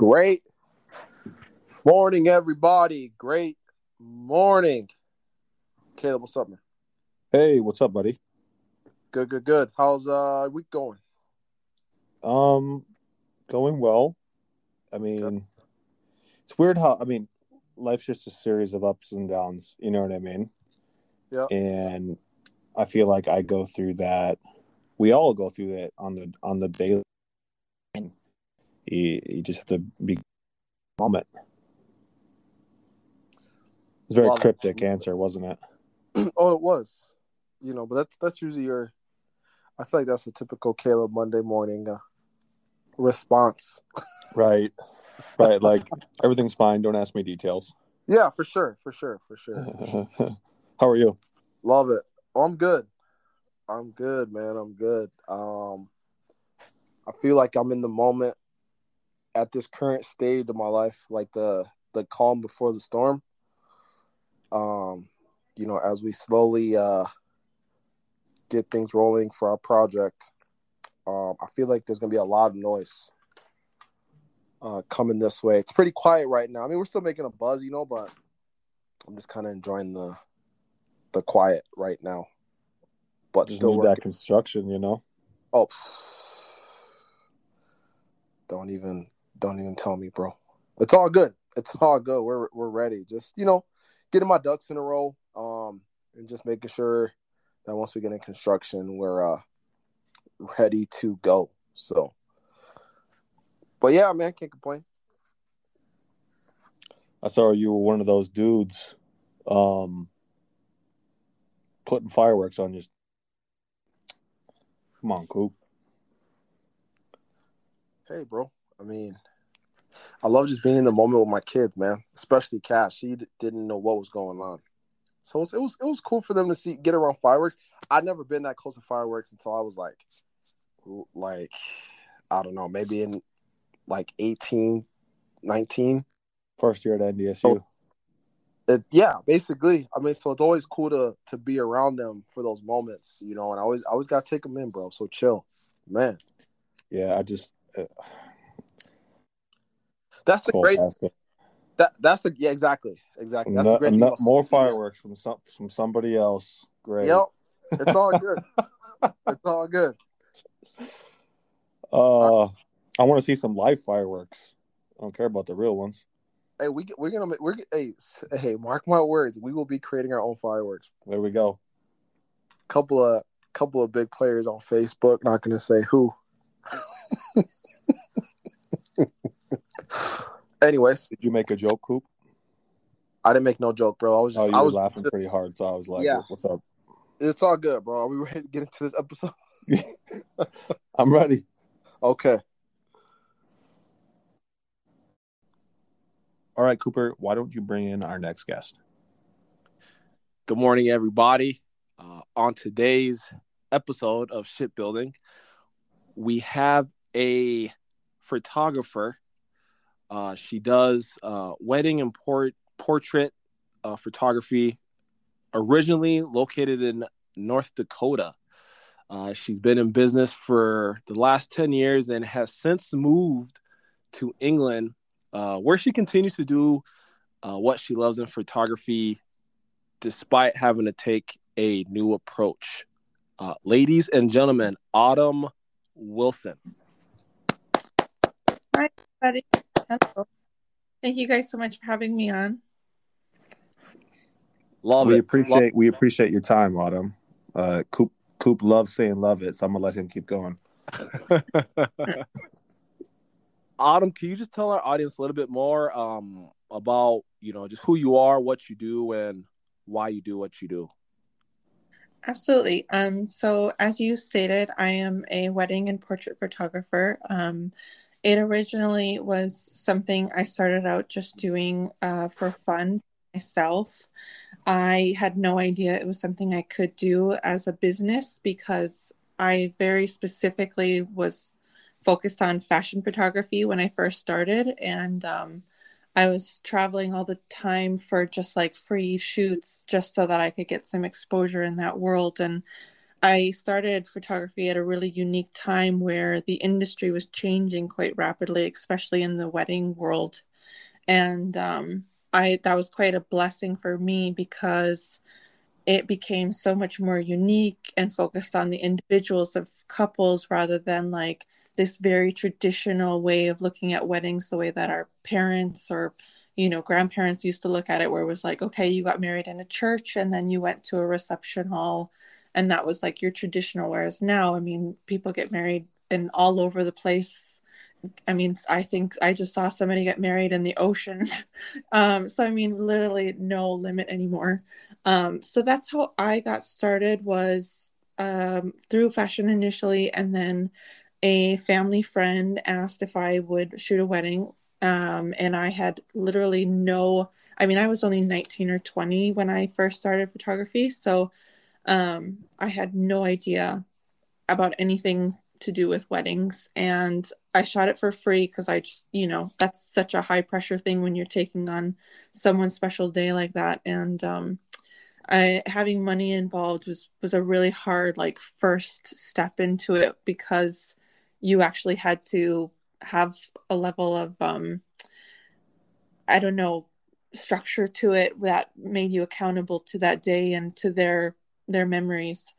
Great morning, everybody. Great morning. Caleb, what's up, man? Hey, what's up, buddy? Good, good, good. How's uh week going? Um, going well. I mean, it's weird how I mean, life's just a series of ups and downs. You know what I mean? Yeah. And I feel like I go through that. We all go through that on the on the daily. You, you just have to be moment. It's a very Well, cryptic answer, wasn't it? oh, it was. You know, but that's that's usually your. I feel like that's a typical Caleb Monday morning uh, response. Right. Right. Like everything's fine. Don't ask me details. Yeah, for sure, for sure, for sure. for sure. How are you? Love it. Oh, I'm good. I'm good, man. I'm good. Um, I feel like I'm in the moment at this current stage of my life, like the the calm before the storm. Um, you know, as we slowly uh get things rolling for our project, um, I feel like there's gonna be a lot of noise uh coming this way. It's pretty quiet right now. I mean, we're still making a buzz, you know, but I'm just kind of enjoying the the quiet right now. But Just still need working. that construction, you know? Oh, don't even don't even tell me, bro. It's all good. It's all good. We're we're ready. Just you know, getting my ducks in a row, um, and just making sure that once we get in construction, we're uh ready to go. So, but yeah, man, can't complain. I saw you were one of those dudes um putting fireworks on your Come on, Coop. Hey, bro. I mean, I love just being in the moment with my kids, man. Especially Cash. She d- didn't know what was going on, so it was, it was it was cool for them to see get around fireworks. I'd never been that close to fireworks until I was like, like I don't know, maybe in like 18, 19. First year at NDSU. Oh. It, yeah, basically. I mean, so it's always cool to to be around them for those moments, you know. And I always I always gotta take them in, bro. So chill, man. Yeah, I just uh, That's the great. That that's the yeah, exactly, exactly. That's No- the great no- more fireworks from some from somebody else. Great. Yep. It's all good. it's all good. Uh I want to see some live fireworks. I don't care about the real ones. Hey, we we're gonna make we're hey hey mark my words. We will be creating our own fireworks. There we go. Couple of couple of big players on Facebook. Not gonna say who. Anyways, Did you make a joke, Coop? I didn't make no joke, bro. I was just Oh, you I were was laughing pretty hard, so I was like, Yeah. "What's up?" It's all good, bro. Are we ready to get into this episode? I'm ready. Okay. All right, Cooper. Why don't you bring in our next guest? Good morning, everybody. Uh, on today's episode of Shipbuilding, we have a photographer. Uh, she does uh, wedding and port- portrait uh, photography, originally located in North Dakota. Uh, she's been in business for the last 10 years and has since moved to England, uh, where she continues to do uh, what she loves in photography despite having to take a new approach. Ladies and gentlemen, Autumn Wilson. Hi, everybody. Hello. Thank you guys so much for having me on. Love we it. appreciate we appreciate your time, Autumn. Uh, Coop Coop loves saying love it, so I'm gonna let him keep going. Autumn, can you just tell our audience a little bit more um, about, you know, just who you are, what you do, and why you do what you do? Absolutely. Um, so as you stated, I am a wedding and portrait photographer. Um, it originally was something I started out just doing uh, for fun myself. I had no idea it was something I could do as a business because I very specifically was focused on fashion photography when I first started, and um, I was traveling all the time for just like free shoots, just so that I could get some exposure in that world. And I started photography at a really unique time where the industry was changing quite rapidly, especially in the wedding world. And um, I that was quite a blessing for me because it became so much more unique and focused on the individuals of couples rather than like this very traditional way of looking at weddings the way that our parents or you know grandparents used to look at it where it was like okay you got married in a church and then you went to a reception hall and that was like your traditional whereas now i mean people get married in all over the place. I mean i think i just saw somebody get married in the ocean. Um, so i mean literally no limit anymore. Um, so that's how i got started was um, through fashion initially and then a family friend asked if i would shoot a wedding. Um, and i had literally no i mean i was only 19 or 20 when i first started photography. So um, I had no idea about anything to do with weddings and I shot it for free because I just, you know, that's such a high pressure thing when you're taking on someone's special day like that. And um, I, having money involved was was a really hard like first step into it because you actually had to have a level of um, I don't know structure to it that made you accountable to that day and to their their memories.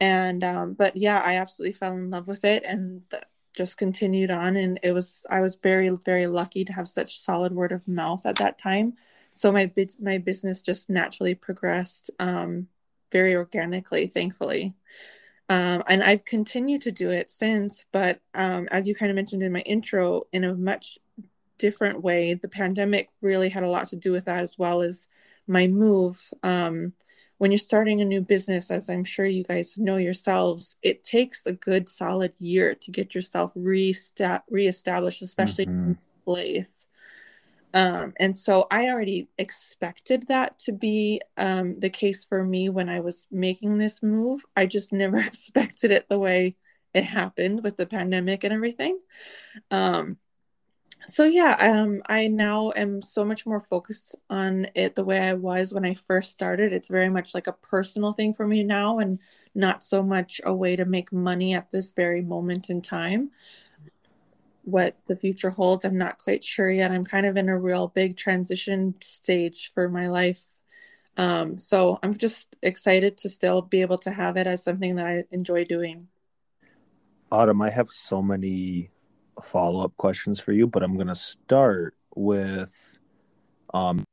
And um, but yeah i absolutely fell in love with it and just continued on. And it was i was very very lucky to have such solid word of mouth at that time. So my my business just naturally progressed um, very organically thankfully. Um, and i've continued to do it since but um, as you kind of mentioned in my intro in a much different way the pandemic really had a lot to do with that as well as my move. Um, when you're starting a new business, as I'm sure you guys know yourselves, it takes a good solid year to get yourself re-sta- reestablished, especially mm-hmm. in place. Um, and so I already expected that to be um, the case for me when I was making this move. I just never expected it the way it happened with the pandemic and everything. Um, so yeah um i now am so much more focused on it the way i was when i first started. It's very much like a personal thing for me now and not so much a way to make money at this very moment in time. What the future holds i'm not quite sure yet. I'm kind of in a real big transition stage for my life. Um, so i'm just excited to still be able to have it as something that i enjoy doing. Autumn i have so many follow up questions for you, but I'm going to start with um,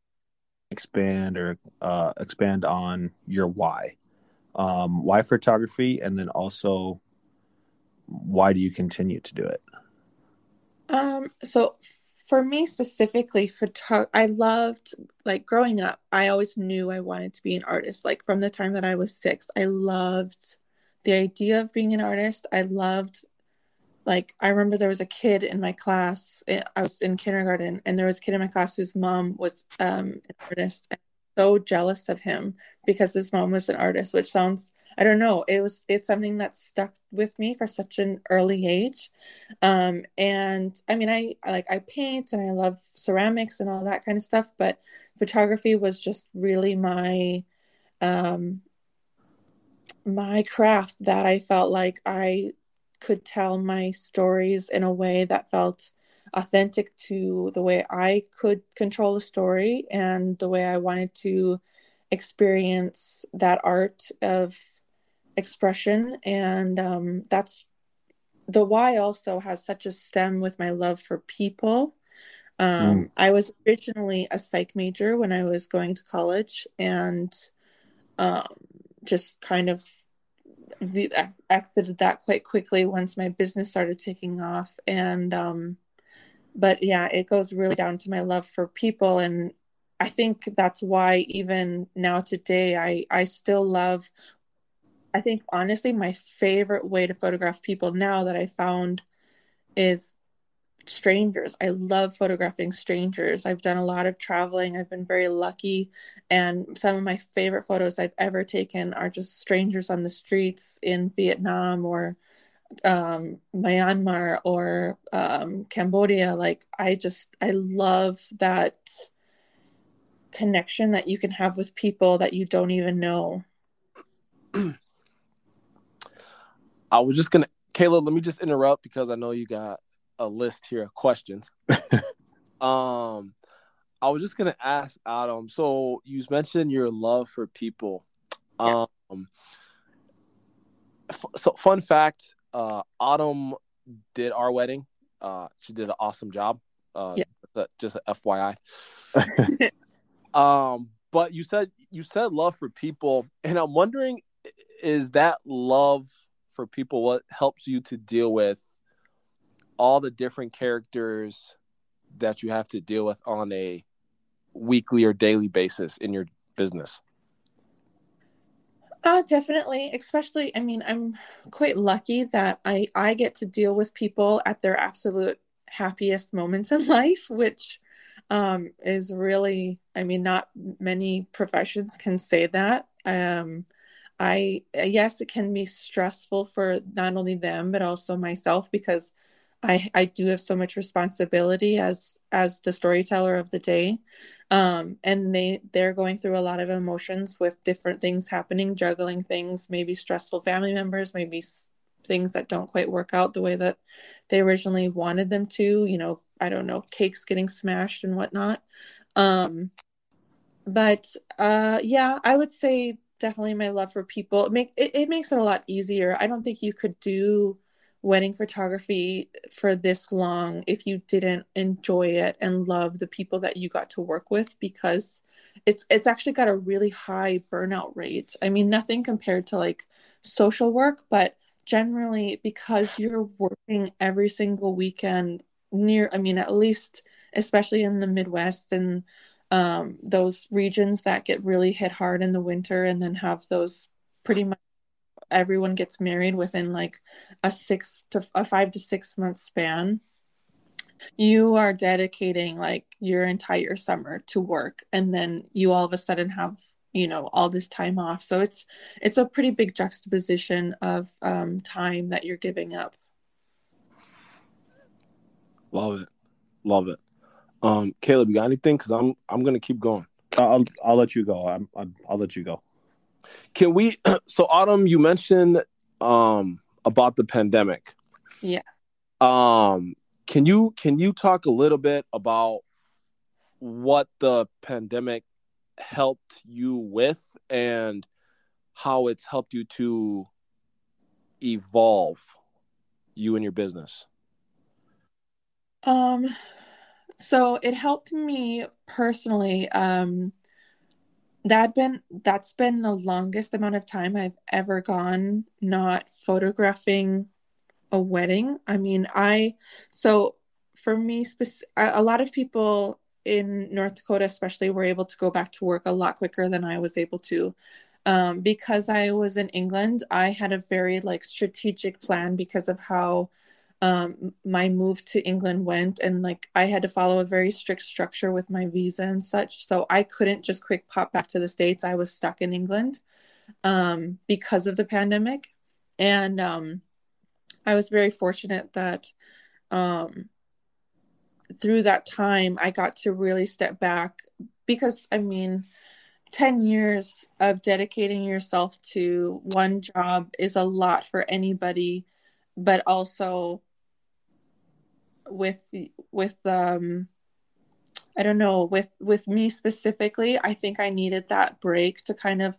expand or uh, expand on your why. Um, why photography, and then also why do you continue to do it? Um, so for me specifically, photo- I loved like growing up. I always knew I wanted to be an artist. Like from the time that I was six, I loved the idea of being an artist. I loved like i remember there was a kid in my class eh, i was in kindergarten and there was a kid in my class whose mom was um, an artist and so jealous of him because his mom was an artist which sounds i don't know it was it's something that stuck with me for such an early age. Um, and i mean i like i paint and i love ceramics and all that kind of stuff but photography was just really my um my craft that i felt like i could tell my stories in a way that felt authentic to the way I could control a story and the way I wanted to experience that art of expression. And um, that's the why also has such a stem with my love for people. Um, mm. I was originally a psych major when I was going to college and um, just kind of exited that quite quickly once my business started taking off. And um but yeah it goes really down to my love for people. And i think that's why even now today i i still love i think honestly my favorite way to photograph people now that i found is strangers. I love photographing strangers. I've done a lot of traveling. I've been very lucky. And some of my favorite photos I've ever taken are just strangers on the streets in Vietnam or um, Myanmar or um, Cambodia. Like, I just, I love that connection that you can have with people that you don't even know. I was just gonna, Kayla, Let me just interrupt because I know you got a list here of questions. um, I was just gonna ask Autumn. So you mentioned your love for people. Yes. Um, f- so fun fact: uh, Autumn did our wedding. Uh, she did an awesome job. Uh, yeah. just a FYI. um, but you said you said love for people, and I'm wondering, is that love for people what helps you to deal with all the different characters that you have to deal with on a weekly or daily basis in your business? Uh, definitely. Especially, I mean, I'm quite lucky that I I get to deal with people at their absolute happiest moments in life, which um, is really, I mean, not many professions can say that. Um, I yes, it can be stressful for not only them but also myself because I I do have so much responsibility as as the storyteller of the day, um, and they they're going through a lot of emotions with different things happening, juggling things, maybe stressful family members, maybe s- things that don't quite work out the way that they originally wanted them to. You know, I don't know, cakes getting smashed and whatnot. Um, but uh, yeah, I would say definitely my love for people. It make it, it makes it a lot easier. I don't think you could do wedding photography for this long if you didn't enjoy it and love the people that you got to work with because it's it's actually got a really high burnout rate. I mean nothing compared to like social work, but generally because you're working every single weekend near I mean at least especially in the Midwest and um, those regions that get really hit hard in the winter and then have those pretty much everyone gets married within like a six to a five to six month span you are dedicating like your entire summer to work and then you all of a sudden have you know all this time off. So it's it's a pretty big juxtaposition of um, time that you're giving up. Love it. Love it. Um caleb you got anything? Because i'm i'm gonna keep going. I'll i'll let you go. I'm, i will let you go can we? So, Autumn, you mentioned um, about the pandemic. Yes. Um, can you can you talk a little bit about what the pandemic helped you with and how it's helped you to evolve you and your business? Um, so it helped me personally. Um, that been that's been the longest amount of time I've ever gone not photographing a wedding. I mean, I so for me spec- a lot of people in North Dakota especially were able to go back to work a lot quicker than I was able to. Um, because I was in England, I had a very like strategic plan because of how um, my move to England went, and like I had to follow a very strict structure with my visa and such. So I couldn't just quick pop back to the States. I was stuck in England um, because of the pandemic. And um, I was very fortunate that um, through that time, I got to really step back because I mean, 10 years of dedicating yourself to one job is a lot for anybody, but also with with um I don't know with with me specifically I think I needed that break to kind of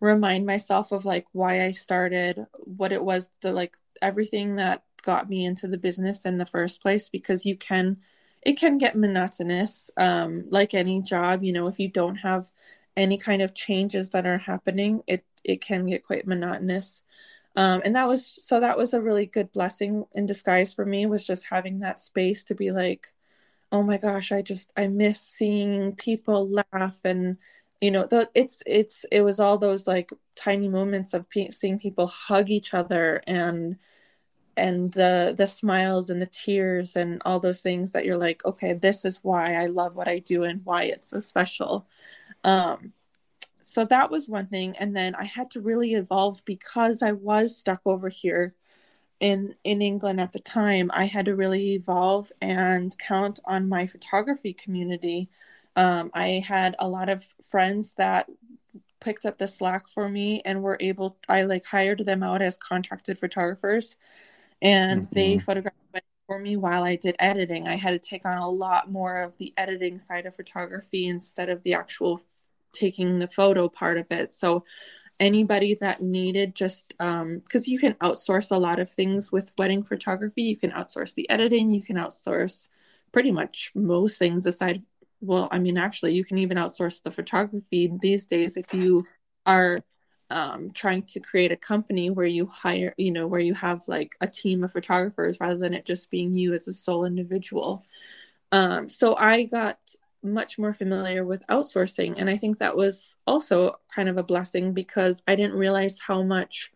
remind myself of like why I started what it was the like everything that got me into the business in the first place because you can it can get monotonous um like any job you know if you don't have any kind of changes that are happening it it can get quite monotonous um, and that was so that was a really good blessing in disguise for me was just having that space to be like oh my gosh i just i miss seeing people laugh and you know the, it's it's it was all those like tiny moments of pe- seeing people hug each other and and the the smiles and the tears and all those things that you're like okay this is why i love what i do and why it's so special. Um so that was one thing and then i had to really evolve because i was stuck over here in in england at the time i had to really evolve and count on my photography community um, i had a lot of friends that picked up the slack for me and were able I like hired them out as contracted photographers and mm-hmm. they photographed for me while I did editing. I had to take on a lot more of the editing side of photography instead of the actual taking the photo part of it. So anybody that needed just um because you can outsource a lot of things with wedding photography. You can outsource the editing. You can outsource pretty much most things aside well i mean actually you can even outsource the photography these days if you are um, trying to create a company where you hire you know where you have like a team of photographers rather than it just being you as a sole individual. Um, so i got much more familiar with outsourcing. And I think that was also kind of a blessing because I didn't realize how much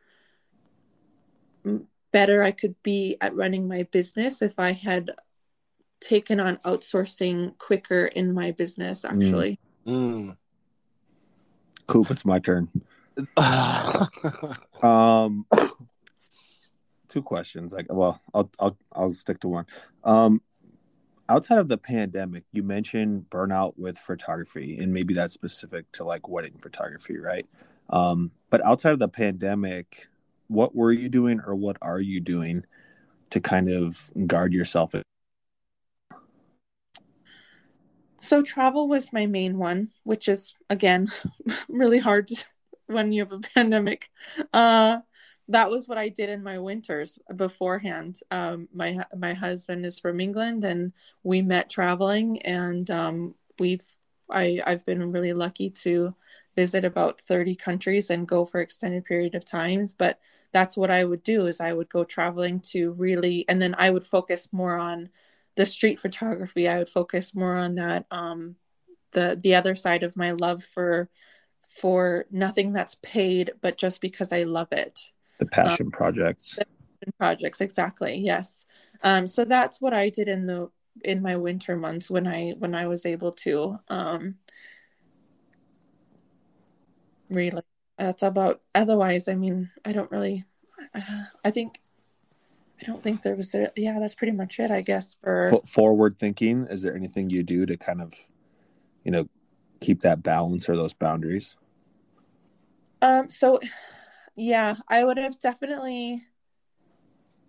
better I could be at running my business if I had taken on outsourcing quicker in my business, mm. actually. Mm. Coop, it's my turn. um, two questions. Like, well, I'll I'll I'll stick to one. Um, outside of the pandemic, you mentioned burnout with photography, and maybe that's specific to like wedding photography, right? Um, but outside of the pandemic, what were you doing or what are you doing to kind of guard yourself? So, travel was my main one, which is again really hard when you have a pandemic. Uh, that was what I did in my winters beforehand. Um, my my husband is from England, and we met traveling, and um, we've I I've been really lucky to visit about 30 countries and go for extended period of times but that's what i would do is i would go traveling to really and then i would focus more on the street photography i would focus more on that um the the other side of my love for for nothing that's paid but just because i love it the passion um, projects. passion projects exactly yes. Um, so that's what i did in the in my winter months when i when i was able to um really that's about otherwise i mean i don't really uh, i think i don't think there was a, yeah that's pretty much it i guess for forward thinking is there anything you do to kind of you know keep that balance or those boundaries? Um so yeah, I would have definitely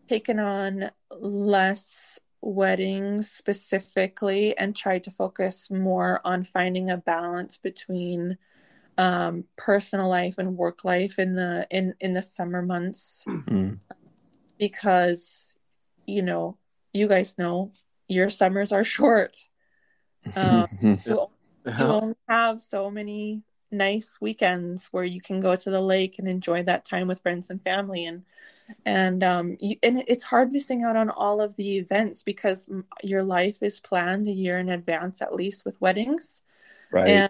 taken on less weddings specifically and tried to focus more on finding a balance between um, personal life and work life in the in in the summer months. Mm-hmm. because you know you guys know your summers are short. Um, you, you only have so many nice weekends where you can go to the lake and enjoy that time with friends and family and and um you, and it's hard missing out on all of the events because your life is planned a year in advance at least with weddings. Right.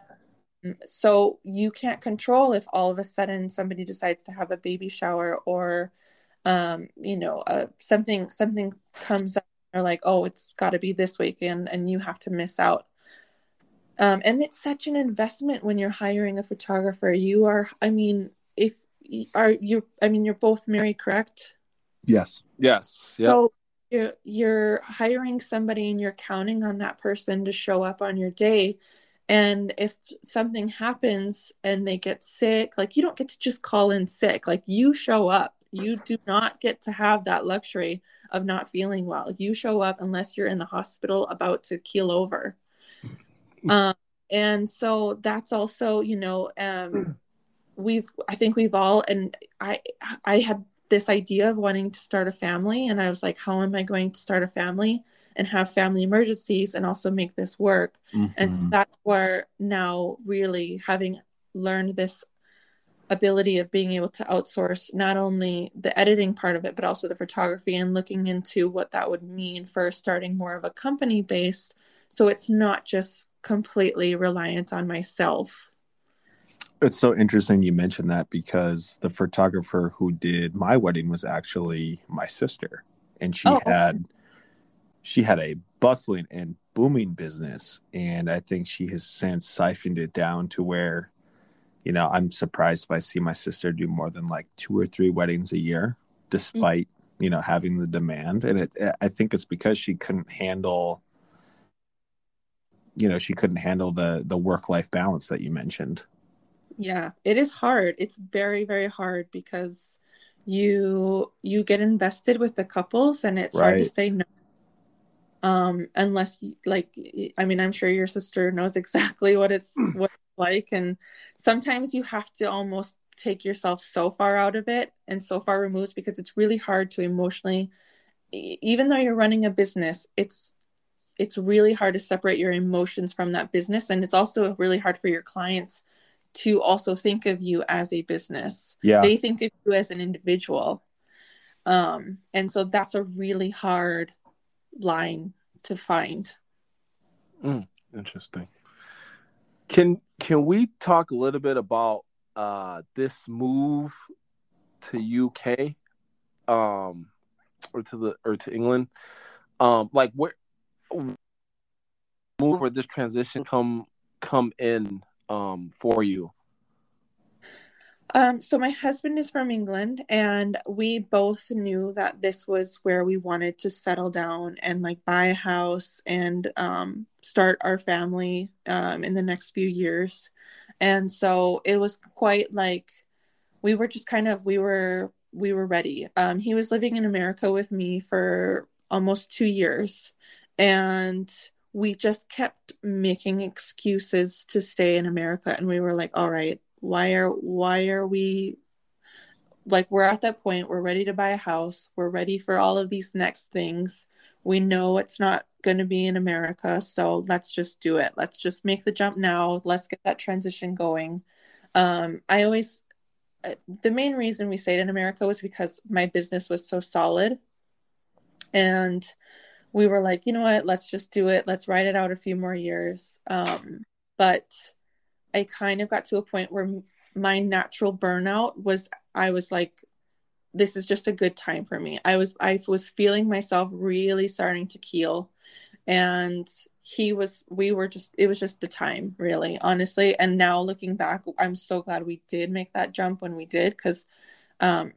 And so you can't control if all of a sudden somebody decides to have a baby shower or um you know uh, something something comes up or like oh it's got to be this weekend and you have to miss out um, and it's such an investment when you're hiring a photographer. You are i mean if are you i mean you're both married correct? Yes. Yes. Yeah so you're, you're hiring somebody and you're counting on that person to show up on your day. And if something happens and they get sick like you don't get to just call in sick. Like you show up. You do not get to have that luxury of not feeling well. You show up unless you're in the hospital about to keel over um, and so that's also you know um, we've i think we've all and i i had this idea of wanting to start a family and i was like how am i going to start a family and have family emergencies and also make this work? Mm-hmm. and so that's where now really having learned this ability of being able to outsource not only the editing part of it but also the photography and looking into what that would mean for starting more of a company based so it's not just completely reliant on myself. It's so interesting you mentioned that because the photographer who did my wedding was actually my sister and she oh, had she had a bustling and booming business and I think she has since siphoned it down to where you know, I'm surprised if I see my sister do more than like two or three weddings a year despite, mm-hmm. you know, having the demand and it I think it's because she couldn't handle you know she couldn't handle the the work life balance that you mentioned Yeah, it is hard. It's very, very hard because you you get invested with the couples and it's hard to say no. Um, unless you- like I mean, I'm sure your sister knows exactly what it's what it's like and sometimes you have to almost take yourself so far out of it and so far removed because it's really hard to emotionally even though you're running a business, it's it's really hard to separate your emotions from that business and it's also really hard for your clients to also think of you as a business Yeah. they think of you as an individual um and so that's a really hard line to find Interesting. Can can we talk a little bit about uh this move to UK um or to the or to England? Um like where move where this transition come come in um for you? Um, so my husband is from England, and we both knew that this was where we wanted to settle down and like buy a house and um, start our family um, in the next few years. And so it was quite like we were just kind of we were we were ready. Um, he was living in America with me for almost two years, and we just kept making excuses to stay in America. And we were like, all right why are why are we like we're at that point we're ready to buy a house we're ready for all of these next things. We know it's not going to be in america so let's just do it. Let's just make the jump now. Let's get that transition going. Um i always uh, the main reason we stayed in america was because my business was so solid. And we were like you know what? Let's just do it. Let's ride it out a few more years. Um but I kind of got to a point where my natural burnout was I was like this is just a good time for me. I was I was feeling myself really starting to keel and he was we were just it was just the time really honestly. And now looking back I'm so glad we did make that jump when we did cuz um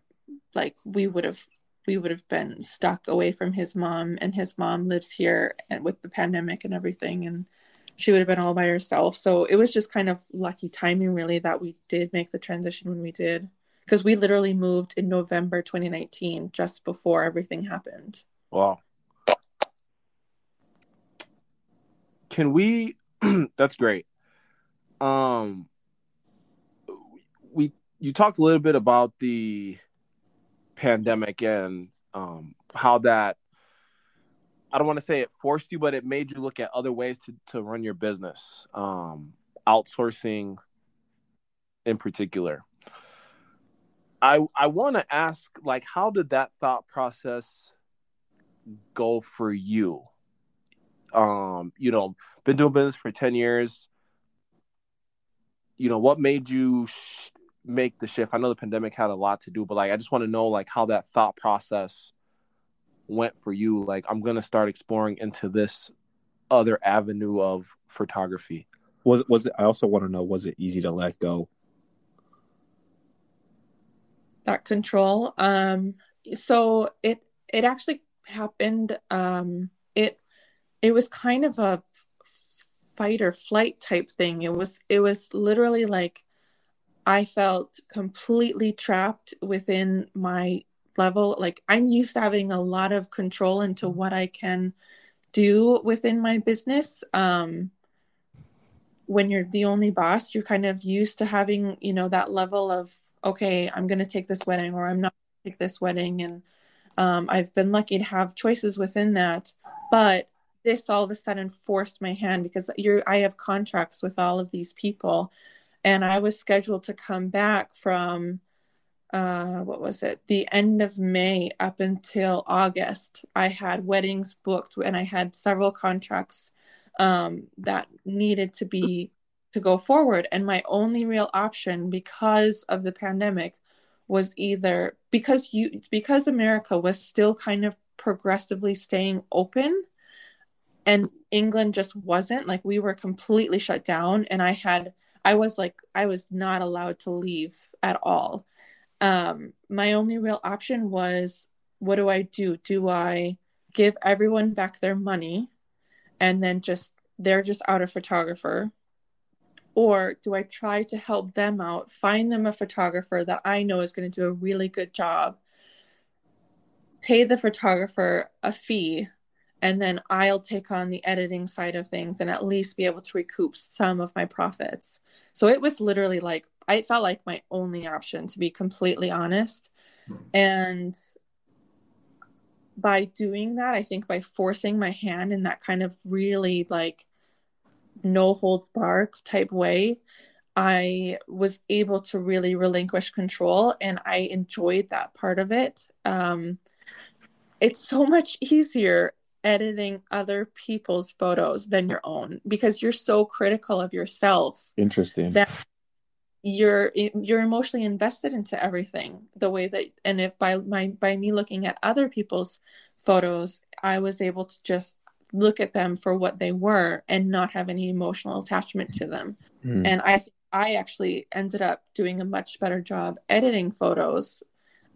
like we would have we would have been stuck away from his mom and his mom lives here and with the pandemic and everything and she would have been all by herself. So it was just kind of lucky timing, really, that we did make the transition when we did. Because we literally moved in November 2019, just before everything happened. Wow. Can we that's great. Um we you talked a little bit about the pandemic and um how that I don't want to say it forced you, but it made you look at other ways to, to run your business, um, outsourcing in particular. I I want to ask, like, how did that thought process go for you? Um, you know, been doing business for ten years. You know, what made you make the shift? I know the pandemic had a lot to do, but like, I just want to know, like, how that thought process went for you like i'm going to start exploring into this other avenue of photography Was was it? I also want to know was it easy to let go? That control. Um, so it it actually happened. Um, it it was kind of a fight or flight type thing. It was it was literally like I felt completely trapped within my level. Like i'm used to having a lot of control into what i can do within my business. Um when you're the only boss you're kind of used to having you know that level of okay i'm going to take this wedding or i'm not take this wedding. And um, i've been lucky to have choices within that. But this all of a sudden forced my hand because you're i have contracts with all of these people and i was scheduled to come back from uh, what was it? The end of May up until August, I had weddings booked and I had several contracts um, that needed to be to go forward. And my only real option because of the pandemic was either because you because America was still kind of progressively staying open and England just wasn't like we were completely shut down and I had I was like I was not allowed to leave at all um, my only real option was what do I do? Do I give everyone back their money and then just they're just out a photographer? Or do I try to help them out, find them a photographer that I know is going to do a really good job, pay the photographer a fee, and then I'll take on the editing side of things and at least be able to recoup some of my profits. So it was literally like, I felt like my only option, to be completely honest. And by doing that, I think by forcing my hand in that kind of really like no holds bar type way, I was able to really relinquish control and I enjoyed that part of it. Um, it's so much easier editing other people's photos than your own because you're so critical of yourself. Interesting. That you're you're emotionally invested into everything the way that and if by my by me looking at other people's photos i was able to just look at them for what they were and not have any emotional attachment to them mm. and i i actually ended up doing a much better job editing photos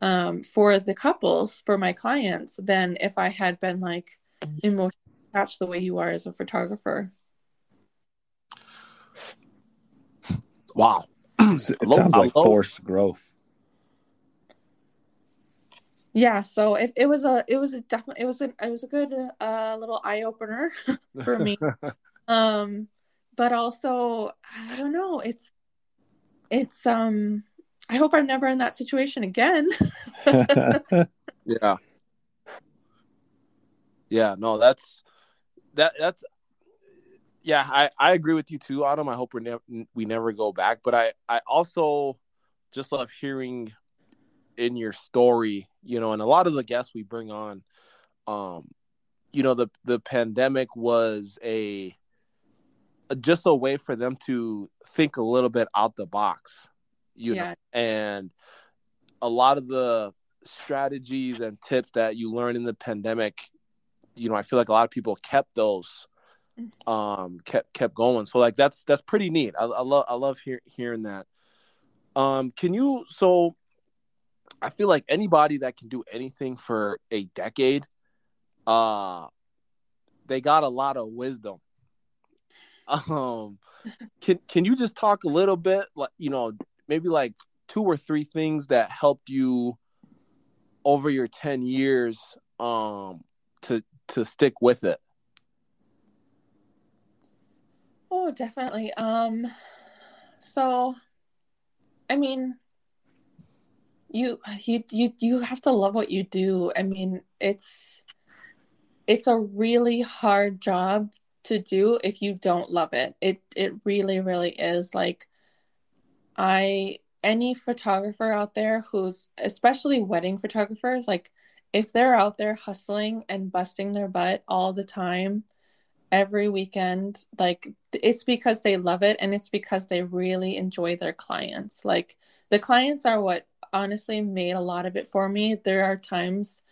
um, for the couples for my clients than if i had been like emotionally attached the way you are as a photographer. Wow. It sounds like forced growth. Yeah so it, it was a it was a definitely it was a it was a good uh little eye-opener for me. Um but also i don't know it's it's um i hope i'm never in that situation again. Yeah yeah no that's that that's yeah i i agree with you too autumn i hope we never we never go back but i i also just love hearing in your story, you know, and a lot of the guests we bring on, um, you know, the the pandemic was a, just a way for them to think a little bit out the box, you yeah. know, and a lot of the strategies and tips that you learn in the pandemic, you know, I feel like a lot of people kept those mm-hmm. um kept kept going so like that's that's pretty neat i, I love i love hear, hearing that um can you so I feel like anybody that can do anything for a decade, uh, they got a lot of wisdom. Um, can can you just talk a little bit, like you know, maybe like two or three things that helped you over your ten years, um, to to stick with it? Oh, definitely. Um, so, I mean, you you you you have to love what you do i mean it's it's a really hard job to do if you don't love it it it really really is like i any photographer out there who's especially wedding photographers like if they're out there hustling and busting their butt all the time every weekend like it's because they love it and it's because they really enjoy their clients like the clients are what honestly made a lot of it for me. There are times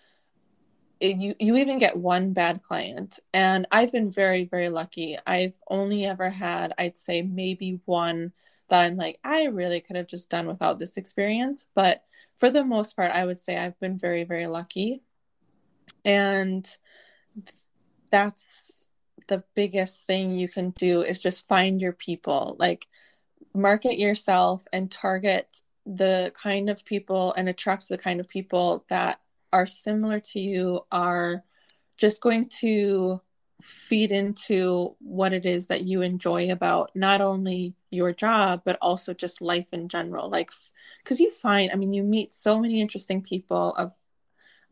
it, you you even get one bad client, and I've been very very lucky. I've only ever had I'd say maybe one that I'm like I really could have just done without this experience, but for the most part, I would say I've been very very lucky, and that's the biggest thing you can do is just find your people. Like market yourself and target the kind of people and attract the kind of people that are similar to you are just going to feed into what it is that you enjoy about not only your job but also just life in general. Like because you find i mean you meet so many interesting people of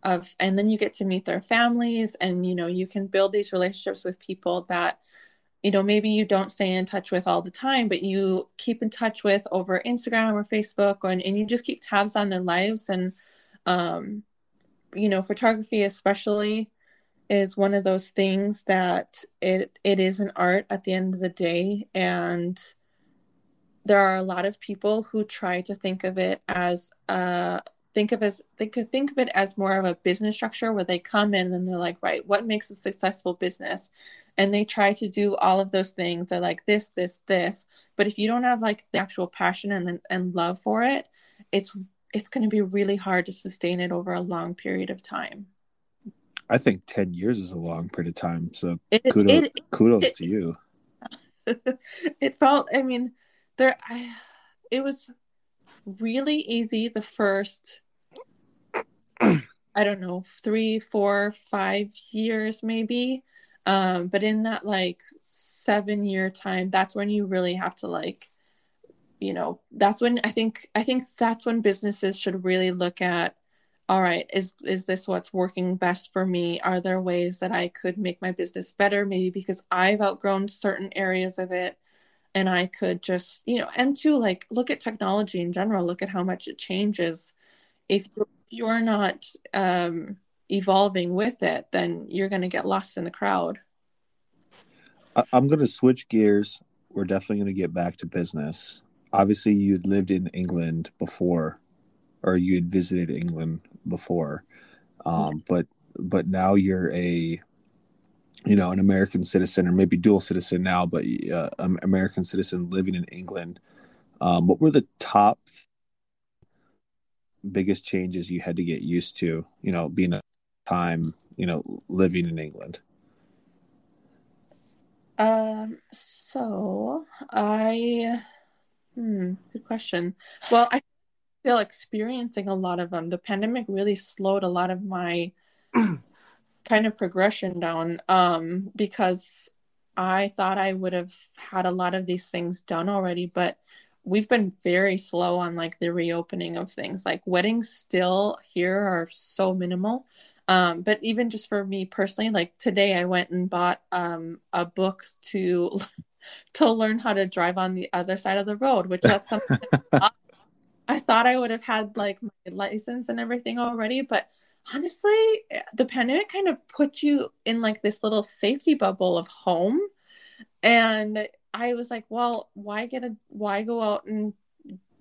of and then you get to meet their families and you know you can build these relationships with people that you know maybe you don't stay in touch with all the time but you keep in touch with over instagram or facebook and, and you just keep tabs on their lives. And um, you know photography especially is one of those things that it it is an art at the end of the day. And there are a lot of people who try to think of it as a think of as they could think of it as more of a business structure where they come in and they're like right what makes a successful business? And they try to do all of those things. They're like this this this. But if you don't have like the actual passion and and love for it it's it's going to be really hard to sustain it over a long period of time i think 10 years is a long period of time so it, kudos, it, kudos it, to you. It felt i mean there I, it was really easy the first i don't know three four five years maybe um but in that like seven year time that's when you really have to like you know that's when i think i think that's when businesses should really look at all right is is this what's working best for me? Are there ways that i could make my business better? Maybe because i've outgrown certain areas of it and i could just you know and to like look at technology in general look at how much it changes. If you're not um evolving with it then you're going to get lost in the crowd. I'm going to switch gears. We're definitely going to get back to business. Obviously you lived in england before or you had visited england before. Um, but but now you're a you know an american citizen or maybe dual citizen now but uh, american citizen living in england. Um, what were the top biggest changes you had to get used to you know being a time you know living in england? Um so i hmm good question. Well i still experiencing a lot of them. The pandemic really slowed a lot of my kind of progression down um, because I thought I would have had a lot of these things done already, but we've been very slow on like the reopening of things. Like weddings still here are so minimal. Um, but even just for me personally, like today I went and bought um, a book to to learn how to drive on the other side of the road, which that's something I thought I would have had like my license and everything already, but honestly, the pandemic kind of put you in like this little safety bubble of home. And I was like, well, why get a why go out and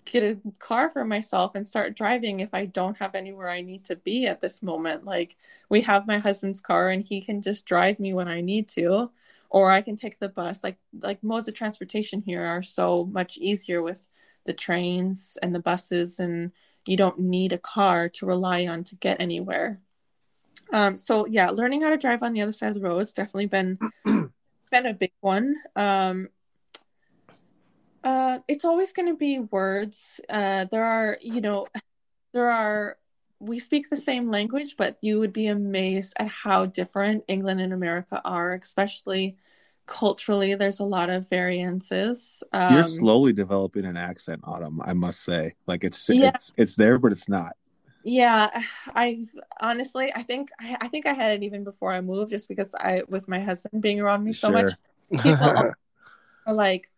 get a car for myself and start driving if I don't have anywhere I need to be at this moment? Like we have my husband's car and he can just drive me when I need to or I can take the bus. Like like modes of transportation here are so much easier with the trains and the buses and you don't need a car to rely on to get anywhere. Um, so yeah learning how to drive on the other side of the road has definitely been been a big one. Um, uh, it's always going to be words. Uh, there are you know there are we speak the same language but you would be amazed at how different england and america are especially culturally there's a lot of variances um, you're slowly developing an accent autumn i must say like it's yeah. it's it's there but it's not yeah i honestly i think I, I, think i had it even before i moved just because i with my husband being around me so sure. much people are like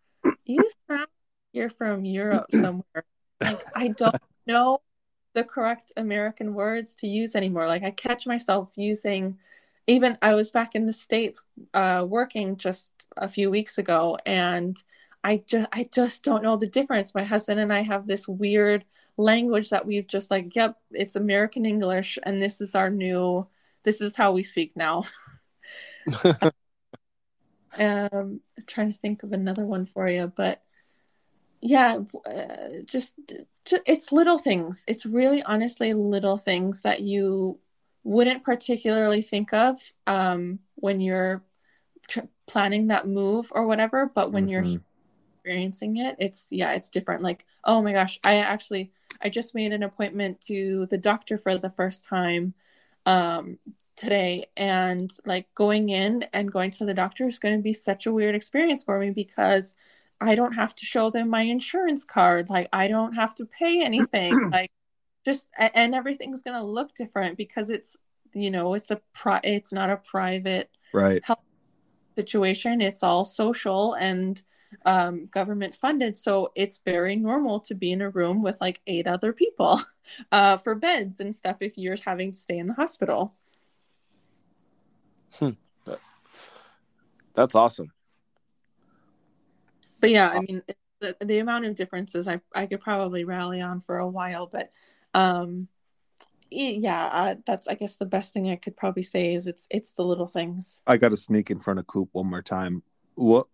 you sound you're from europe somewhere like i don't know the correct american words to use anymore like i catch myself using even I was back in the states uh, working just a few weeks ago, and I just I just don't know the difference. My husband and I have this weird language that we've just like, yep, it's American English, and this is our new. This is how we speak now. um, trying to think of another one for you, but yeah, uh, just, just it's little things. It's really honestly little things that you wouldn't particularly think of um, when you're tr- planning that move or whatever but when mm-hmm. you're experiencing it it's yeah it's different. Like oh my gosh i actually i just made an appointment to the doctor for the first time um, today. And like going in and going to the doctor is going to be such a weird experience for me because i don't have to show them my insurance card. Like i don't have to pay anything. Like just and everything's going to look different because it's you know it's a pri- it's not a private right. health situation. It's all social and um, government funded. So it's very normal to be in a room with like eight other people uh, for beds and stuff if you're having to stay in the hospital. Hmm. that's awesome. But yeah i mean the, the amount of differences I, I could probably rally on for a while but um yeah uh, that's i guess the best thing i could probably say is it's it's the little things. I got to sneak in front of coop one more time. What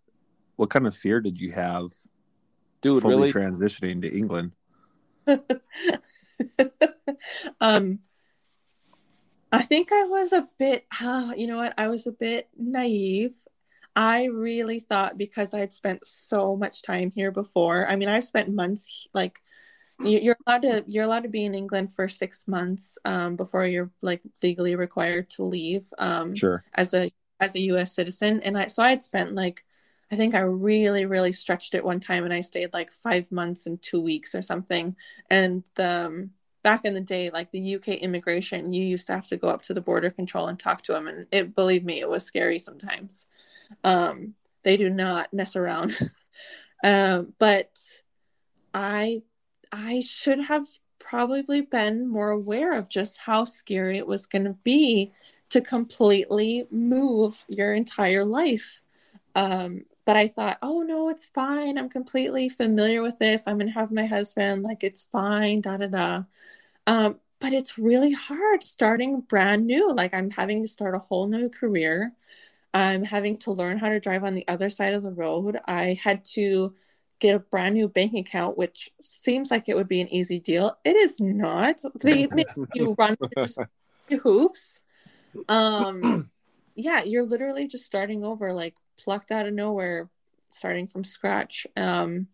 what kind of fear did you have dude fully really transitioning to england? Um i think i was a bit uh, you know what? I was a bit naive. I really thought because I had spent so much time here before. I mean, I've spent months like you're allowed to you're allowed to be in England for six months um, before you're like legally required to leave. Um, sure. As a as a U.S. citizen, and I so I had spent like I think I really really stretched it one time, and I stayed like five months and two weeks or something. And the, um, back in the day, like the UK immigration, you used to have to go up to the border control and talk to them, and it believe me, it was scary sometimes. Um, they do not mess around. um, but I I should have probably been more aware of just how scary it was going to be to completely move your entire life. Um, but I thought, oh no, it's fine. I'm completely familiar with this. I'm gonna have my husband, like it's fine, da da da. Um, but it's really hard starting brand new. Like I'm having to start a whole new career. I'm having to learn how to drive on the other side of the road. I had to get a brand new bank account, which seems like it would be an easy deal. It is not. They make you run hoops. Um, yeah, you're literally just starting over, like plucked out of nowhere, starting from scratch. Um,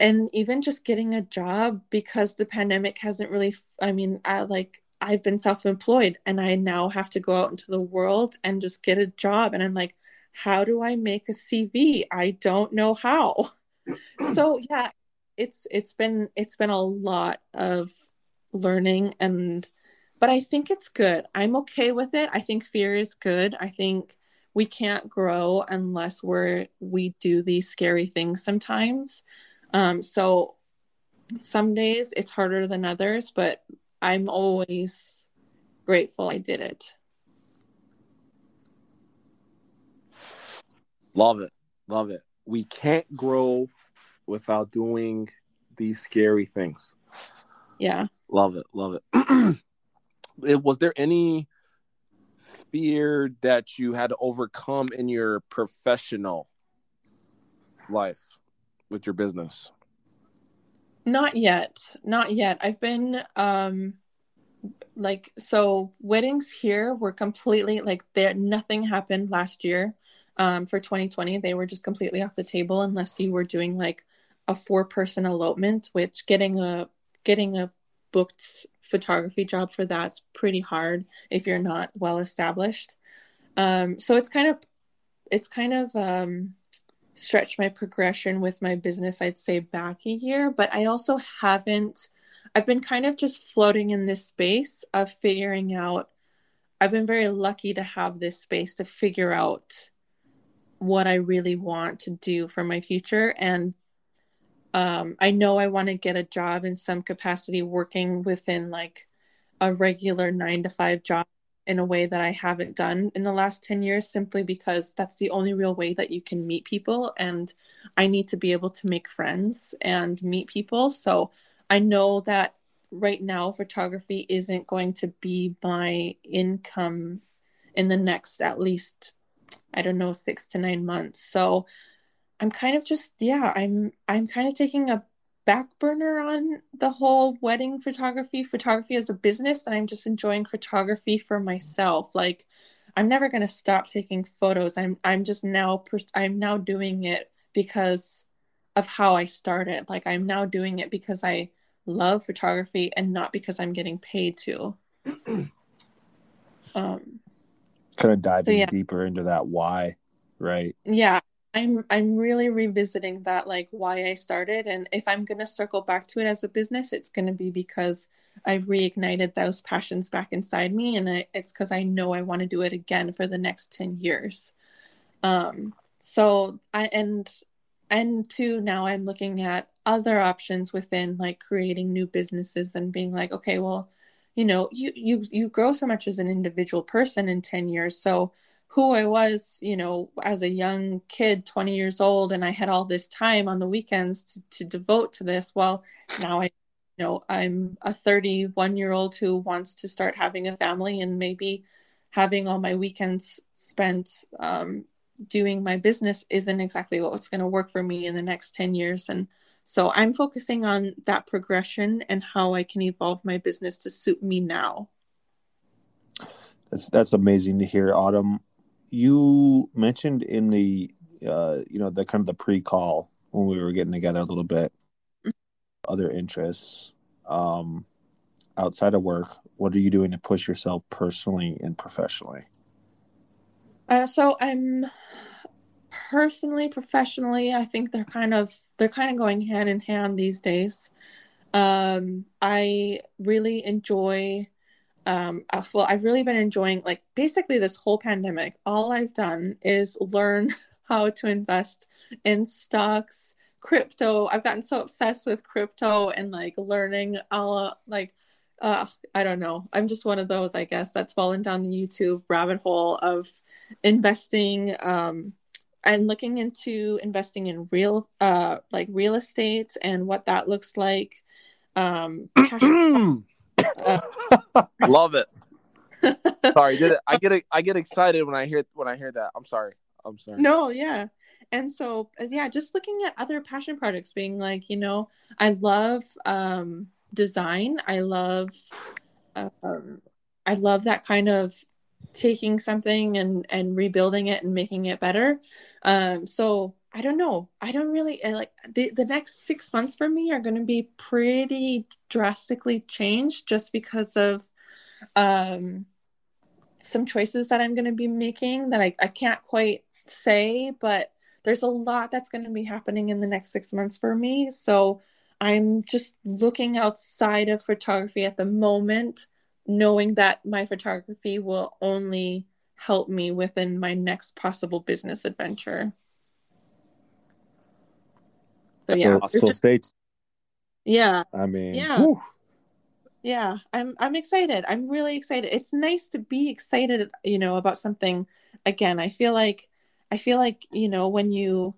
and even just getting a job because the pandemic hasn't really. I mean, I like I've been self-employed, and I now have to go out into the world and just get a job, and I'm like, how do I make a CV? I don't know how. so yeah, it's it's been it's been a lot of learning and but I think it's good. I'm okay with it. I think fear is good. I think we can't grow unless we're we do these scary things sometimes. Um, so some days it's harder than others, but I'm always grateful I did it. Love it. Love it. We can't grow without doing these scary things. Yeah. Love it. Love it. it, was there any fear that you had to overcome in your professional life with your business? Not yet. Not yet. I've been um like so weddings here were completely like there nothing happened last year um for 2020 they were just completely off the table unless you were doing like a four person elopement which getting a getting a booked photography job for that's pretty hard if you're not well established. Um, so it's kind of it's kind of um, stretched my progression with my business. I'd say back a year, but I also haven't. I've been kind of just floating in this space of figuring out. I've been very lucky to have this space to figure out what I really want to do for my future and um, I know I want to get a job in some capacity working within like a regular nine to five job in a way that I haven't done in the last 10 years simply because that's the only real way that you can meet people. And I need to be able to make friends and meet people. So I know that right now photography isn't going to be my income in the next at least, I don't know, six to nine months. So I'm kind of just yeah, I'm I'm kind of taking a back burner on the whole wedding photography, photography as a business, and I'm just enjoying photography for myself. Like I'm never going to stop taking photos. I'm I'm just now I'm now doing it because of how I started. Like I'm now doing it because I love photography and not because I'm getting paid to. um kind of diving so yeah. deeper into that why, right? Yeah, I'm I'm really revisiting that like why I started and if I'm going to circle back to it as a business it's going to be because I've reignited those passions back inside me and I, it's cuz I know I want to do it again for the next 10 years. Um so I and and two now I'm looking at other options within like creating new businesses and being like okay well you know you you you grow so much as an individual person in 10 years so who I was, you know, as a young kid, 20 years old, and I had all this time on the weekends to, to devote to this. Well, now I, you know, I'm a 31 year old who wants to start having a family and maybe having all my weekends spent um, doing my business isn't exactly what's going to work for me in the next 10 years. And so I'm focusing on that progression and how I can evolve my business to suit me now. That's that's amazing to hear, Autumn you mentioned in the uh, you know the kind of the pre-call when we were getting together a little bit other interests um outside of work what are you doing to push yourself personally and professionally Uh, so I'm personally, professionally, I think they're kind of they're kind of going hand in hand these days. Um, I really enjoy. Um, uh, well, I've really been enjoying like basically this whole pandemic. All I've done is learn how to invest in stocks, crypto. I've gotten so obsessed with crypto and like learning all like uh, I don't know. I'm just one of those, I guess, that's fallen down the YouTube rabbit hole of investing um, and looking into investing in real, uh, like real estate and what that looks like. Um, passion- uh, Love it. Sorry, did it? I get I get excited when I hear when I hear that. I'm sorry. I'm sorry. no, yeah. And so, uh, yeah, just looking at other passion projects, being like, you know, I love um, design. I love, um, I love that kind of taking something and and rebuilding it and making it better. Um, so I don't know. I don't really like the the next six months for me are going to be pretty drastically changed just because of um some choices that I'm going to be making that I, I can't quite say, but there's a lot that's going to be happening in the next six months for me. So I'm just looking outside of photography at the moment, knowing that my photography will only help me within my next possible business adventure. So yeah, so, so stay t- yeah. i mean Yeah. whew. Yeah, I'm I'm excited. I'm really excited. It's nice to be excited, you know, about something again. I feel like I feel like, you know, when you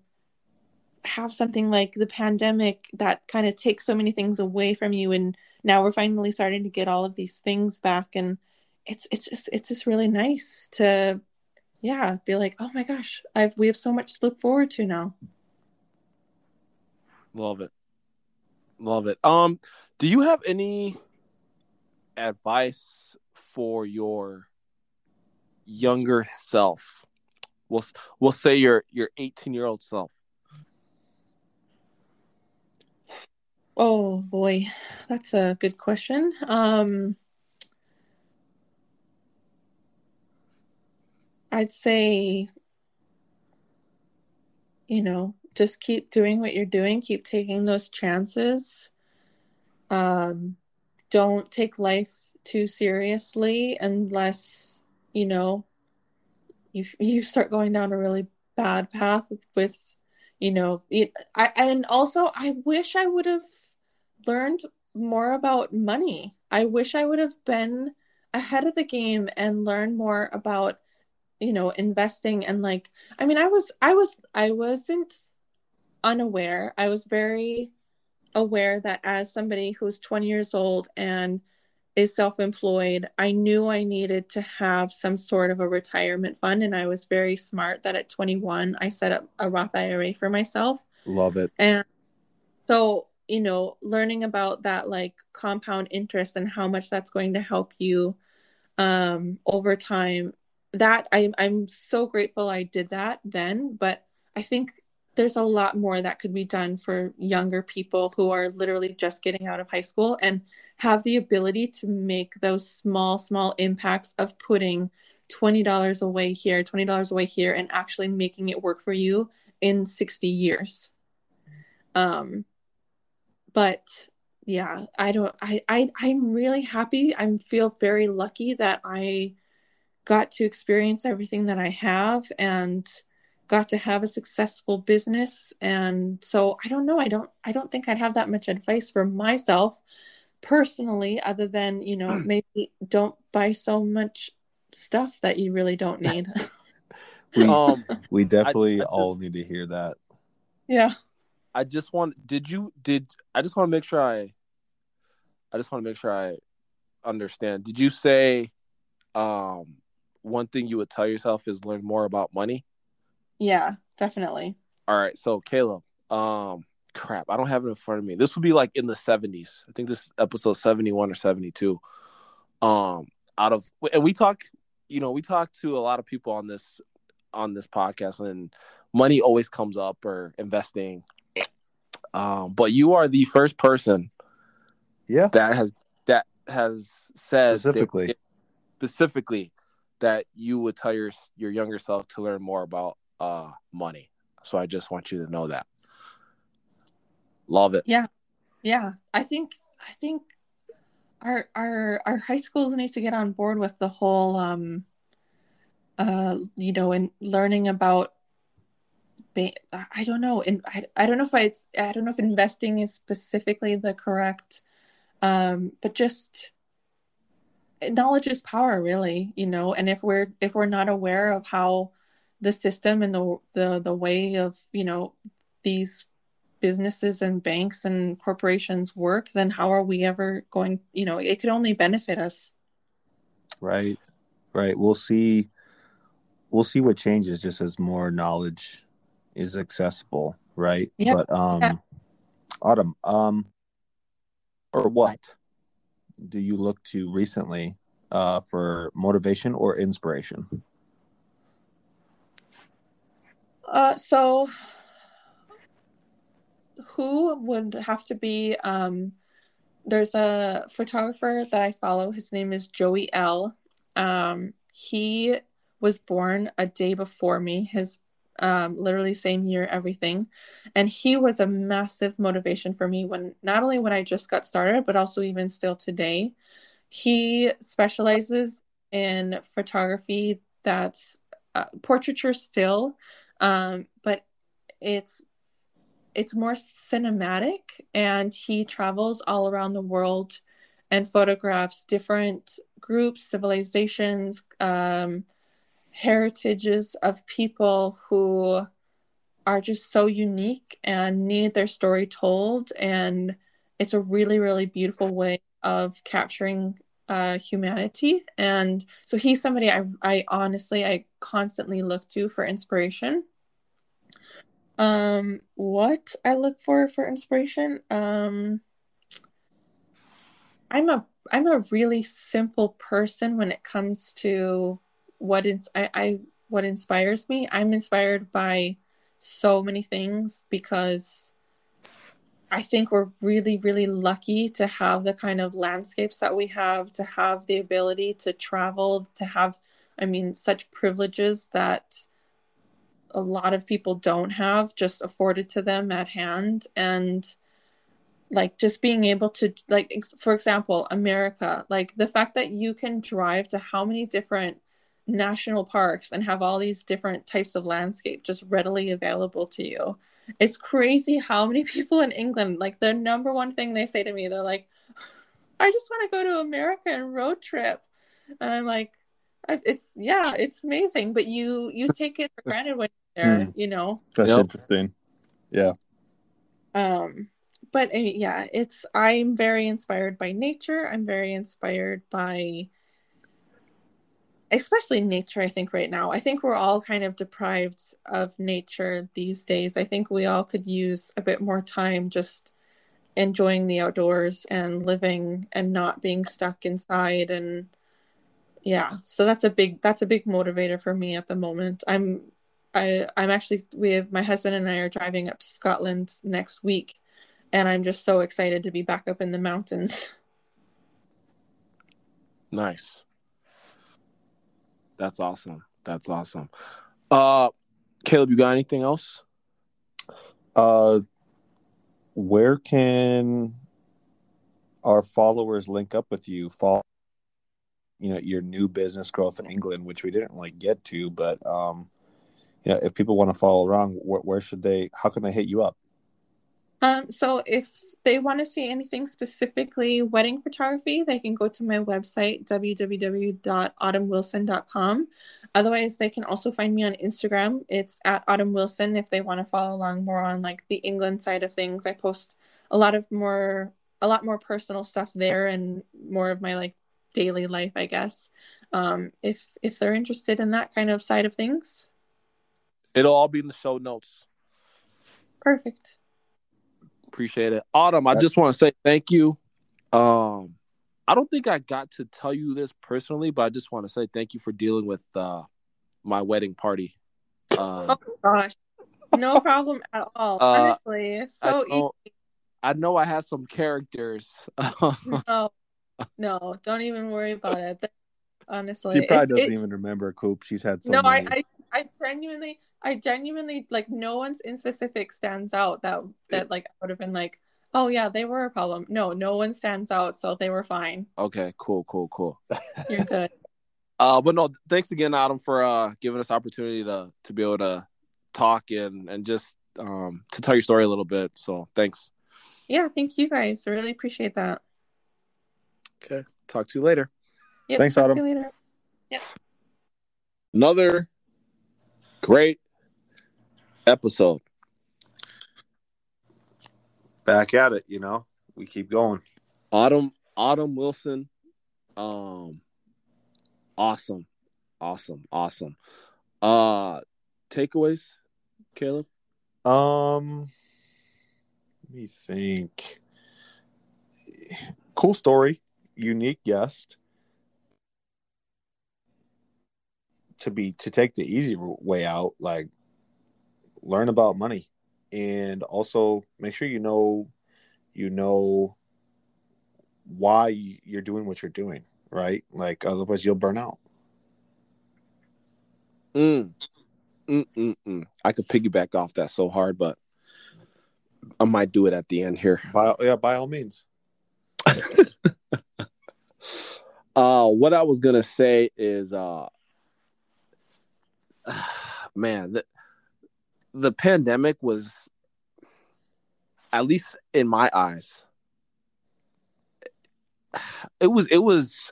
have something like the pandemic that kind of takes so many things away from you and now we're finally starting to get all of these things back and it's it's just it's just really nice to yeah, be like, "Oh my gosh, I've we have so much to look forward to now." Love it. Love it. Um, do you have any advice for your younger self? We'll we'll say your your 18 year old self. Oh boy, that's a good question. Um, I'd say, you know, just keep doing what you're doing, keep taking those chances. Um, don't take life too seriously unless, you know, you you start going down a really bad path with, with you know, it, I and also I wish I would have learned more about money. I wish I would have been ahead of the game and learned more about, you know, investing and like I mean I was I was I wasn't unaware. I was very aware that as somebody who's 20 years old and is self-employed, I knew I needed to have some sort of a retirement fund and I was very smart that at 21 I set up a Roth IRA for myself. love it And so, you know, learning about that like compound interest and how much that's going to help you um over time, that I I'm so grateful I did that then, but I think there's a lot more that could be done for younger people who are literally just getting out of high school and have the ability to make those small small impacts of putting $20 away here, $20 away here and actually making it work for you in 60 years. Um, but yeah, I don't, I, I, I'm really happy. I feel very lucky that I got to experience everything that I have and got to have a successful business. And so I don't know. I don't, I don't think I'd have that much advice for myself personally, other than, you know, maybe don't buy so much stuff that you really don't need. we, Um, we definitely I just- all need to hear that yeah. I just want did you did I just want to make sure I I just want to make sure I understand. Did you say um one thing you would tell yourself is learn more about money? Yeah, definitely. All right, so Caleb, um crap, I don't have it in front of me. This would be like in the 70s. I think this is episode 71 or 72. Um out of and we talk, you know, we talk to a lot of people on this on this podcast, and money always comes up or investing. Um, but you are the first person, yeah, that has that has said specifically that, specifically that you would tell your your younger self to learn more about uh money. So I just want you to know that. Love it. Yeah. Yeah. I think I think our our our high schools need to get on board with the whole um uh you know and learning about I don't know and I, I don't know if it's I don't know if investing is specifically the correct um but just knowledge is power really you know and if we're if we're not aware of how the system and the the the way of you know these businesses and banks and corporations work, then how are we ever going? You know, it could only benefit us. Right, right. We'll see. We'll see what changes just as more knowledge is accessible. Right. Yeah. But um, Yeah. Autumn, um, or what do you look to recently uh, for motivation or inspiration? Uh, so who would have to be? Um, there's a photographer that I follow. His name is Joey L. Um, he was born a day before me. His um, literally same year, everything, and he was a massive motivation for me when not only when I just got started, but also even still today. He specializes in photography that's uh, portraiture still, um, but it's it's more cinematic and he travels all around the world and photographs different groups civilizations um, heritages of people who are just so unique and need their story told. And it's a really really beautiful way of capturing uh, humanity. And so he's somebody I, I honestly i constantly look to for inspiration. Um, what I look for for inspiration? Um, I'm a I'm a really simple person when it comes to what ins I, I what inspires me. I'm inspired by so many things because I think we're really, really lucky to have the kind of landscapes that we have, to have the ability to travel, to have, I mean, such privileges that a lot of people don't have just afforded to them at hand and like just being able to like for example america like the fact that you can drive to how many different national parks and have all these different types of landscape just readily available to you it's crazy how many people in england like the number one thing they say to me they're like i just want to go to america and road trip and i'm like it's yeah it's amazing but you you take it for granted when you're there Hmm. you know That's Yep. interesting. Yeah. um but yeah it's i'm very inspired by nature i'm very inspired by especially nature i think right now. I think we're all kind of deprived of nature these days. I think we all could use a bit more time just enjoying the outdoors and living and not being stuck inside and yeah. So that's a big that's a big motivator for me at the moment. I'm i i'm actually we have my husband and i are driving up to scotland next week and i'm just so excited to be back up in the mountains. Nice. That's awesome. That's awesome. Uh Caleb, you got anything else? Uh, where can our followers link up with you? Follow, you know, your new business growth in England, which we didn't like get to, but um, you know, if people want to follow along, where, where should they? How can they hit you up? Um, so if they want to see anything specifically wedding photography, they can go to my website, www.autumnwilson.com. Otherwise, they can also find me on Instagram. It's at Autumn Wilson if they want to follow along more on like the England side of things. I post a lot of more a lot more personal stuff there and more of my like daily life, I guess. Um, if if they're interested in that kind of side of things. It'll all be in the show notes. Perfect. Appreciate it. Autumn, I just want to say thank you. Um I don't think I got to tell you this personally, but I just want to say thank you for dealing with uh my wedding party Uh, Oh gosh, no problem at all. Uh, Honestly, so I know, I know I had some characters. No, no, don't even worry about it. Honestly, She probably it's- doesn't it's- even remember Coop. She's had so no, I. I, I genuinely, I genuinely like no one's in specific stands out that that like I would have been like, oh yeah, they were a problem. No, no one stands out, so they were fine. okay, cool, cool, cool. You're good. Uh, but no, thanks again, Autumn, for uh giving us opportunity to to be able to talk and and just um to tell your story a little bit. So thanks. yeah, thank you guys. I really appreciate that. Okay, talk to you later. Yep, Thanks, talk to Autumn. you later. Another great episode. Back at it, you know. We keep going. Autumn Autumn Wilson. Um awesome. Awesome. Awesome. Uh takeaways, Caleb? Um, let me think. Cool story, unique guest. To be to take the easy way out, like learn about money, and also make sure you know, you know, why you're doing what you're doing, right? Like otherwise you'll burn out. Mm. Mm, mm, mm. I could piggyback off that so hard, but I might do it at the end here. By yeah, by all means. Uh, what I was gonna say is, uh, man, the, the pandemic was, at least in my eyes, it was it was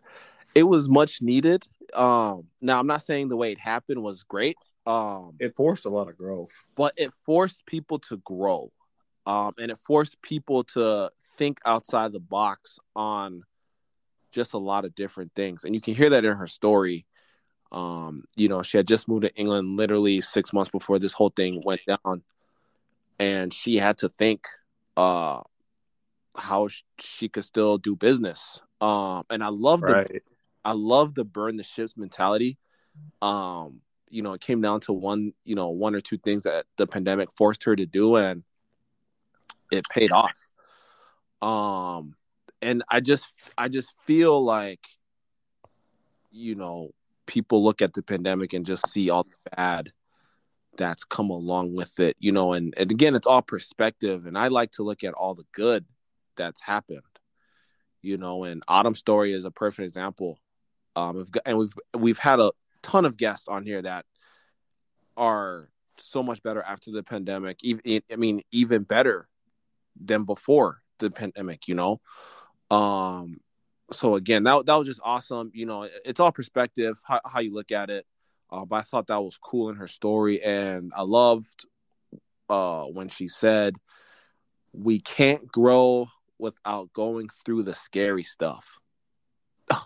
it was much needed. Um, now I'm not saying the way it happened was great. Um, It forced a lot of growth. but it forced people to grow um, and it forced people to think outside the box on just a lot of different things and you can hear that in her story um, you know she had just moved to england literally six months before this whole thing went down and she had to think uh, how she could still do business um, and i love the I love the burn the ships mentality. Um, you know, it came down to one, you know, one or two things that the pandemic forced her to do, and it paid off. Um, and I just, I just feel like, you know, people look at the pandemic and just see all the bad that's come along with it, you know, and, and again, it's all perspective, and I like to look at all the good that's happened, you know, and Autumn's story is a perfect example. Um, we've got, and we've we've had a ton of guests on here that are so much better after the pandemic. Even I mean, even better than before the pandemic. You know, um, so again, that that was just awesome. You know, it's all perspective how, how you look at it. Uh, but I thought that was cool in her story, and I loved uh, when she said, "We can't grow without going through the scary stuff."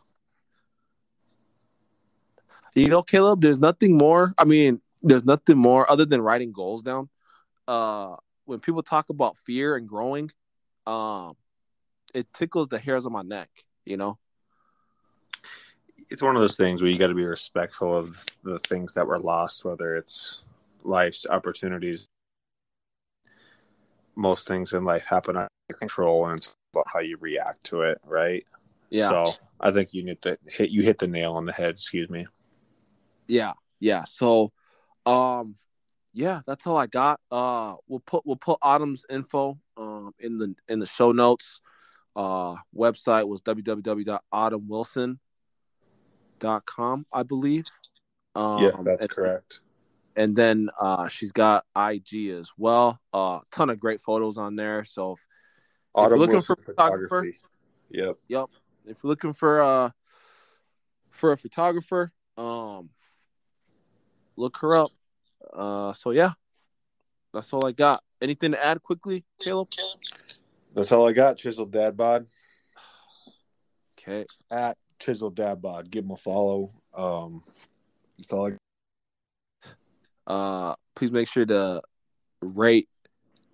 You know, Caleb, there's nothing more. I mean, there's nothing more other than writing goals down. Uh, when people talk about fear and growing, um, it tickles the hairs on my neck. You know. it's one of those things where you got to be respectful of the things that were lost, whether it's life's opportunities. Most things in life happen out of control, and it's about how you react to it, right? Yeah. So I think you hit the hit you hit the nail on the head. Excuse me. Yeah. Yeah. So, um, yeah, that's all I got. Uh, we'll put we'll put Autumn's info um in the in the show notes. Uh, website was www.autumnwilson.com, I believe. Um, yes, that's and- correct. and then uh, she's got IG as well. A uh, ton of great photos on there. So if, Autumn looking Wilson for photographer- Yep. Yep. if you're looking for uh for a photographer, um, look her up. Uh, so yeah, that's all I got. Anything to add quickly, Caleb? That's all I got. Chiseled Dad Bod Okay. at Chiseled Dad Bod. Give him a follow. Um, that's all I. Got. Uh, please make sure to rate,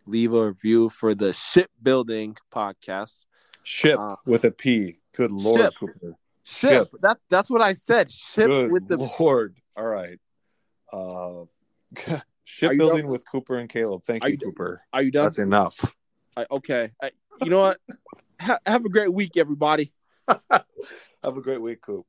leave a review for the Shipbuilding podcast. Ship Uh, with a P. Good lord. Ship. Cooper. Ship. That that's what I said. Ship Good with the lord. All right. Uh, Shipbuilding with Cooper and Caleb. Thank you, you? Cooper. Are you done? That's enough. I, okay. I, you know what? Ha- have a great week, everybody. Have a great week, Coop.